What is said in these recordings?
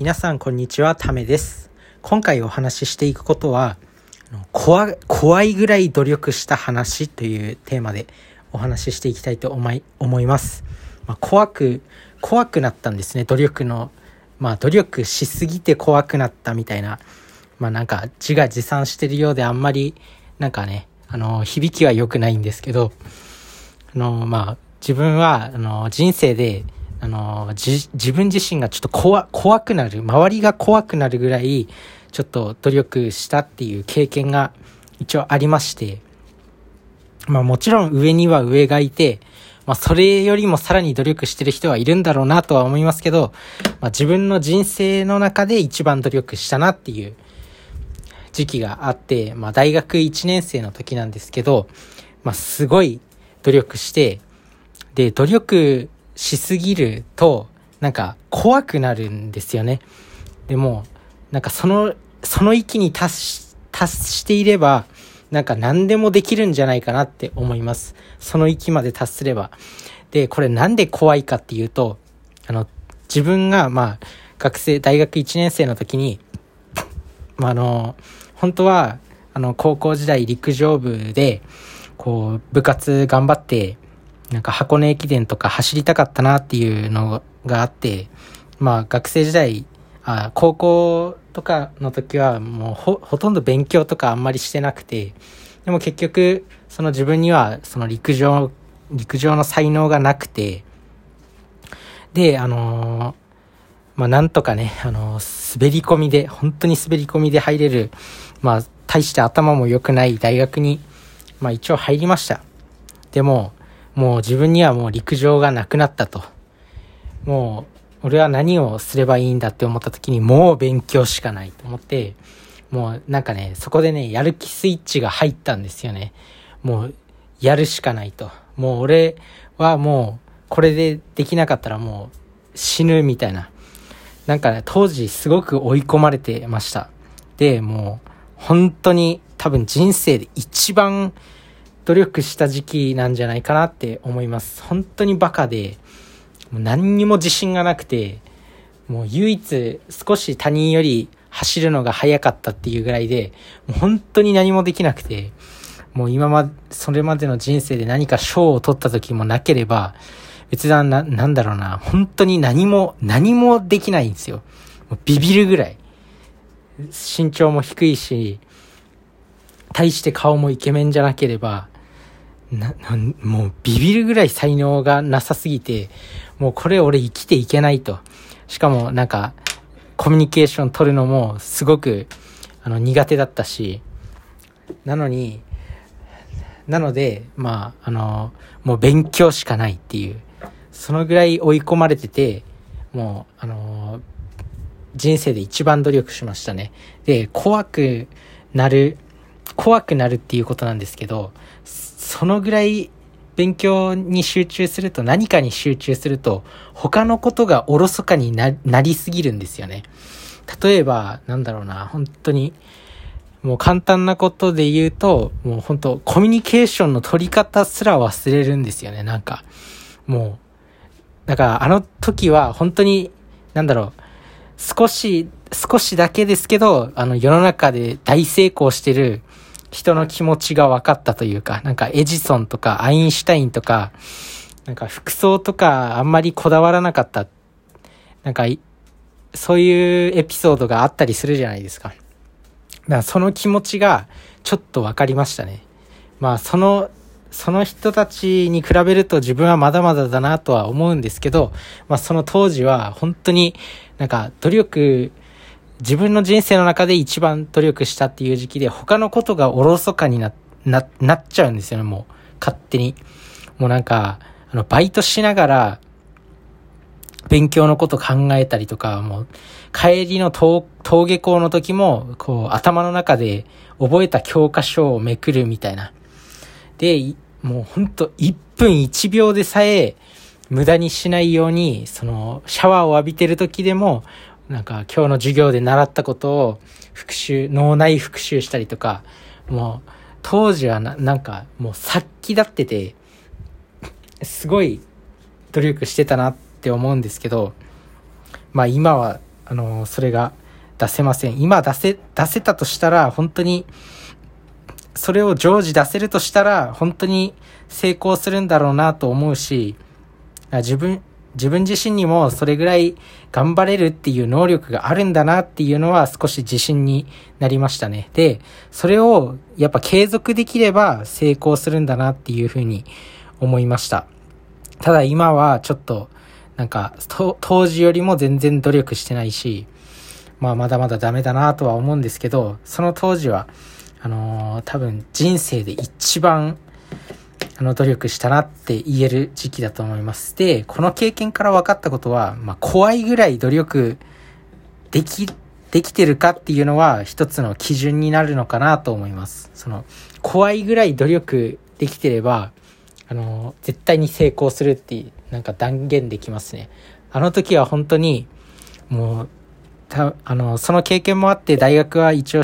皆さんこんにちは、ためです。今回お話ししていくことは、怖怖いぐらい努力した話というテーマでお話ししていきたいと思い思います。まあ、怖く、怖くなったんですね、努力の。まあ努力しすぎて怖くなったみたいな、まあなんか自画自賛してるようであんまり、なんかね、あの、響きは良くないんですけど、あの、まあ自分は、あの、人生で、あの、じ、自分自身がちょっと怖、怖くなる、周りが怖くなるぐらい、ちょっと努力したっていう経験が一応ありまして、まあもちろん上には上がいて、まあそれよりもさらに努力してる人はいるんだろうなとは思いますけど、まあ自分の人生の中で一番努力したなっていう時期があって、まあ大学1年生の時なんですけど、まあすごい努力して、で、努力しすぎると、なんか怖くなるんですよね。でも、なんかその、その域に達し、達していれば、なんか何でもできるんじゃないかなって思います。その域まで達すれば。で、これなんで怖いかっていうと、あの、自分が、まあ、学生、大学1年生の時に、まあ、あの、本当は、あの、高校時代陸上部で、こう、部活頑張って、なんか箱根駅伝とか走りたかったなっていうのがあって、まあ学生時代、あ高校とかの時はもうほほとんど勉強とかあんまりしてなくて、でも結局、その自分にはその陸上、陸上の才能がなくて、で、あのーまあなんとかね、あのー滑り込みで、本当に滑り込みで入れる、まあ大して頭も良くない大学に、まあ一応入りました。でも、もう自分にはもう陸上がなくなったと。もう、俺は何をすればいいんだって思った時に、もう勉強しかないと思って、もうなんかね、そこでね、やる気スイッチが入ったんですよね。もう、やるしかないと。もう俺はもう、これでできなかったらもう死ぬみたいな。なんかね、当時すごく追い込まれてました。で、もう、本当に多分人生で一番努力した時期なんじゃないかなって思います。本当にバカで、もう何にも自信がなくて、もう唯一少し他人より走るのが早かったっていうぐらいで、もう本当に何もできなくて、もう今ま、それまでの人生で何か賞を取った時もなければ、別段な、なんだろうな、本当に何も、何もできないんですよ。ビビるぐらい。身長も低いし、対して顔もイケメンじゃなければ、な、なんもうビビるぐらい才能がなさすぎて、もうこれ俺生きていけないと。しかもなんか、コミュニケーション取るのもすごく、あの、苦手だったし、なのに、なので、まあ、あの、もう勉強しかないっていう、そのぐらい追い込まれてて、もう、あの、人生で一番努力しましたね。で、怖くなる、怖くなるっていうことなんですけど、そのぐらい勉強に集中すると、何かに集中すると、他のことがおろそかになりすぎるんですよね。例えば、なんだろうな、本当に、もう簡単なことで言うと、もう本当コミュニケーションの取り方すら忘れるんですよね、なんか。もう、だからあの時は本当に、なんだろう、少し、少しだけですけど、あの世の中で大成功してる人の気持ちが分かったというか、なんかエジソンとかアインシュタインとか、なんか服装とかあんまりこだわらなかった、なんか、そういうエピソードがあったりするじゃないですか。だからその気持ちがちょっと分かりましたね。まあその、その人たちに比べると自分はまだまだだなとは思うんですけど、まあその当時は本当になんか努力、自分の人生の中で一番努力したっていう時期で他のことがおろそかにな、な、なっちゃうんですよね、もう。勝手に。もうなんか、あの、バイトしながら、勉強のこと考えたりとか、もう、帰りの登登下校の時も、こう、頭の中で覚えた教科書をめくるみたいな。で、もうほんと1分1秒でさえ無駄にしないように、その、シャワーを浴びてる時でも、なんか今日の授業で習ったことを復習、脳内復習したりとか、もう、当時はな、なんかもう殺気立ってて、すごい努力してたなって思うんですけど、まあ今は、あの、それが出せません。今出せ、出せたとしたら、本当に、それを常時出せるとしたら、本当に成功するんだろうなと思うし、自分、自分自身にもそれぐらい頑張れるっていう能力があるんだなっていうのは少し自信になりましたね。で、それをやっぱ継続できれば成功するんだなっていうふうに思いました。ただ今はちょっとなんか当時よりも全然努力してないし、まあまだまだダメだなとは思うんですけど、その当時はあのー、多分人生で一番あの、努力したなって言える時期だと思います。で、この経験から分かったことは、まあ、怖いぐらい努力でき、できてるかっていうのは一つの基準になるのかなと思います。その、怖いぐらい努力できてれば、あの、絶対に成功するってなんか断言できますね。あの時は本当に、もう、た、あの、その経験もあって大学は一応、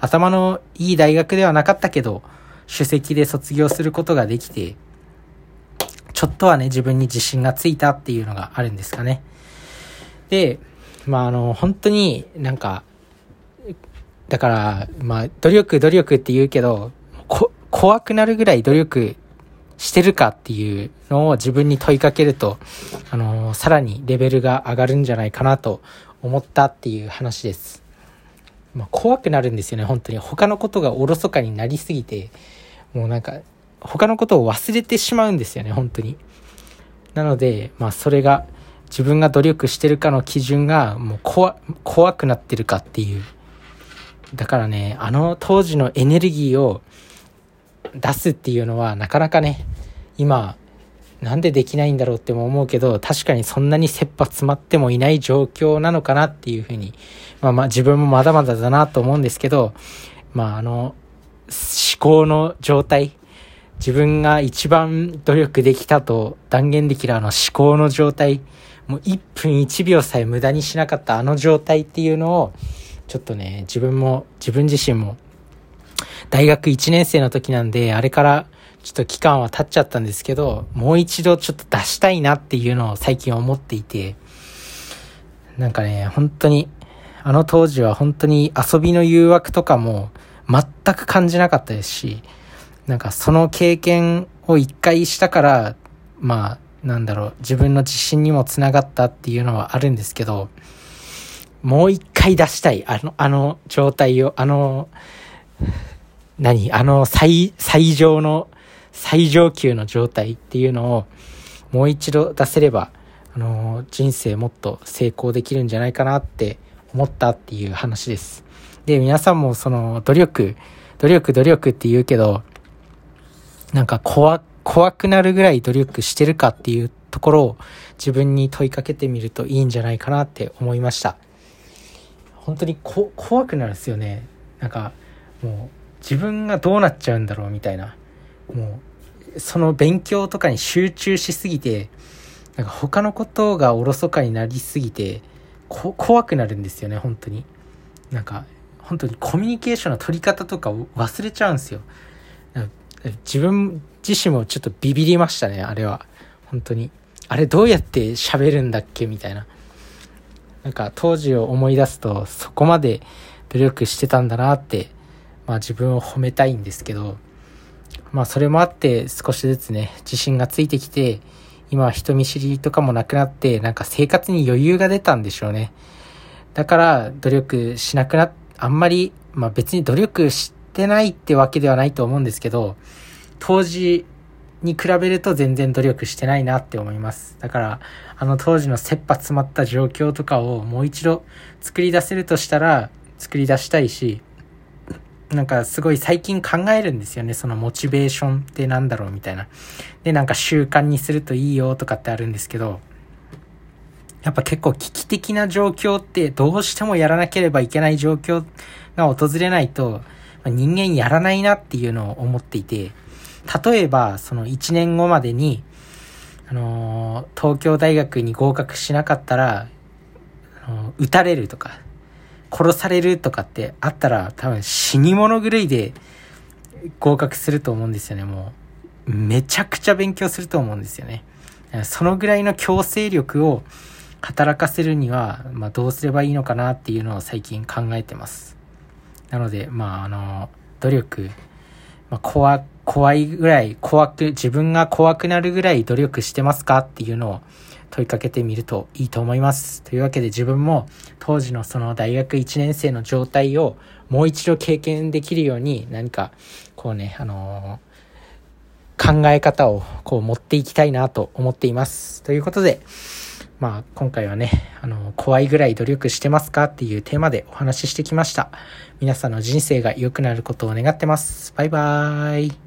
頭のいい大学ではなかったけど、首席で卒業することができて、ちょっとはね、自分に自信がついたっていうのがあるんですかね。で、まあ、あの、本当になんか、だから、まあ、努力努力って言うけど、こ、怖くなるぐらい努力してるかっていうのを自分に問いかけると、あのさらにレベルが上がるんじゃないかなと思ったっていう話です。まあ、怖くなるんですよね、本当に。他のことがおろそかになりすぎて、もうなんか、他のことを忘れてしまうんですよね、本当に。なので、まあそれが、自分が努力してるかの基準が、もう怖、怖くなってるかっていう。だからね、あの当時のエネルギーを出すっていうのは、なかなかね、今、なんでできないんだろうっても思うけど、確かにそんなに切羽詰まってもいない状況なのかなっていうふうに、まあまあ自分もまだまだだなと思うんですけど、まああの、考の状態、自分が一番努力できたと断言できるあの思考の状態、もう1分1秒さえ無駄にしなかったあの状態っていうのを、ちょっとね、自分も、自分自身も、大学1年生の時なんで、あれからちょっと期間は経っちゃったんですけど、もう一度ちょっと出したいなっていうのを最近思っていて、なんかね、本当に、あの当時は本当に遊びの誘惑とかも全く感じなかったですし、なんかその経験を一回したから、まあ、なんだろう、自分の自信にもつながったっていうのはあるんですけど、もう一回出したい。あの、あの状態を、あの、何あの最、最上の最上級の状態っていうのをもう一度出せれば、あの、人生もっと成功できるんじゃないかなって思ったっていう話です。で、皆さんもその努力、努力努力って言うけど、なんか怖、怖くなるぐらい努力してるかっていうところを自分に問いかけてみるといいんじゃないかなって思いました。本当にこ怖くなるんですよね。なんかもう自分がどうなっちゃうんだろうみたいな。もう、その勉強とかに集中しすぎて、なんか他のことがおろそかになりすぎて、怖くなるんですよね、本当に。なんか、本当にコミュニケーションの取り方とかを忘れちゃうんですよ。自分自身もちょっとビビりましたね、あれは。本当に。あれどうやって喋るんだっけみたいな。なんか当時を思い出すとそこまで努力してたんだなって、まあ自分を褒めたいんですけど、まあそれもあって少しずつね、自信がついてきて、今は人見知りとかもなくなって、なんか生活に余裕が出たんでしょうね。だから努力しなくなって、あんまり、まあ別に努力してないってわけではないと思うんですけど、当時に比べると全然努力してないなって思います。だから、あの当時の切羽詰まった状況とかをもう一度作り出せるとしたら作り出したいし、なんかすごい最近考えるんですよね。そのモチベーションってなんだろうみたいな。で、なんか習慣にするといいよとかってあるんですけど、やっぱ結構危機的な状況ってどうしてもやらなければいけない状況が訪れないと、人間やらないなっていうのを思っていて、例えばその1年後までに、あの、東京大学に合格しなかったら、あのー、撃たれるとか、殺されるとかってあったら多分死に物狂いで合格すると思うんですよね、もう。めちゃくちゃ勉強すると思うんですよね。そのぐらいの強制力を働かせるには、まあ、どうすればいいのかなっていうのを最近考えてます。なので、まあ、あの、努力、まあ、怖、怖いぐらい、怖く、自分が怖くなるぐらい努力してますかっていうのを問いかけてみるといいと思います。というわけで自分も当時のその大学1年生の状態をもう一度経験できるように何か、こうね、あのー、考え方をこう持っていきたいなと思っています。ということで、まあ、今回はね、あの、怖いぐらい努力してますかっていうテーマでお話ししてきました。皆さんの人生が良くなることを願ってます。バイバーイ。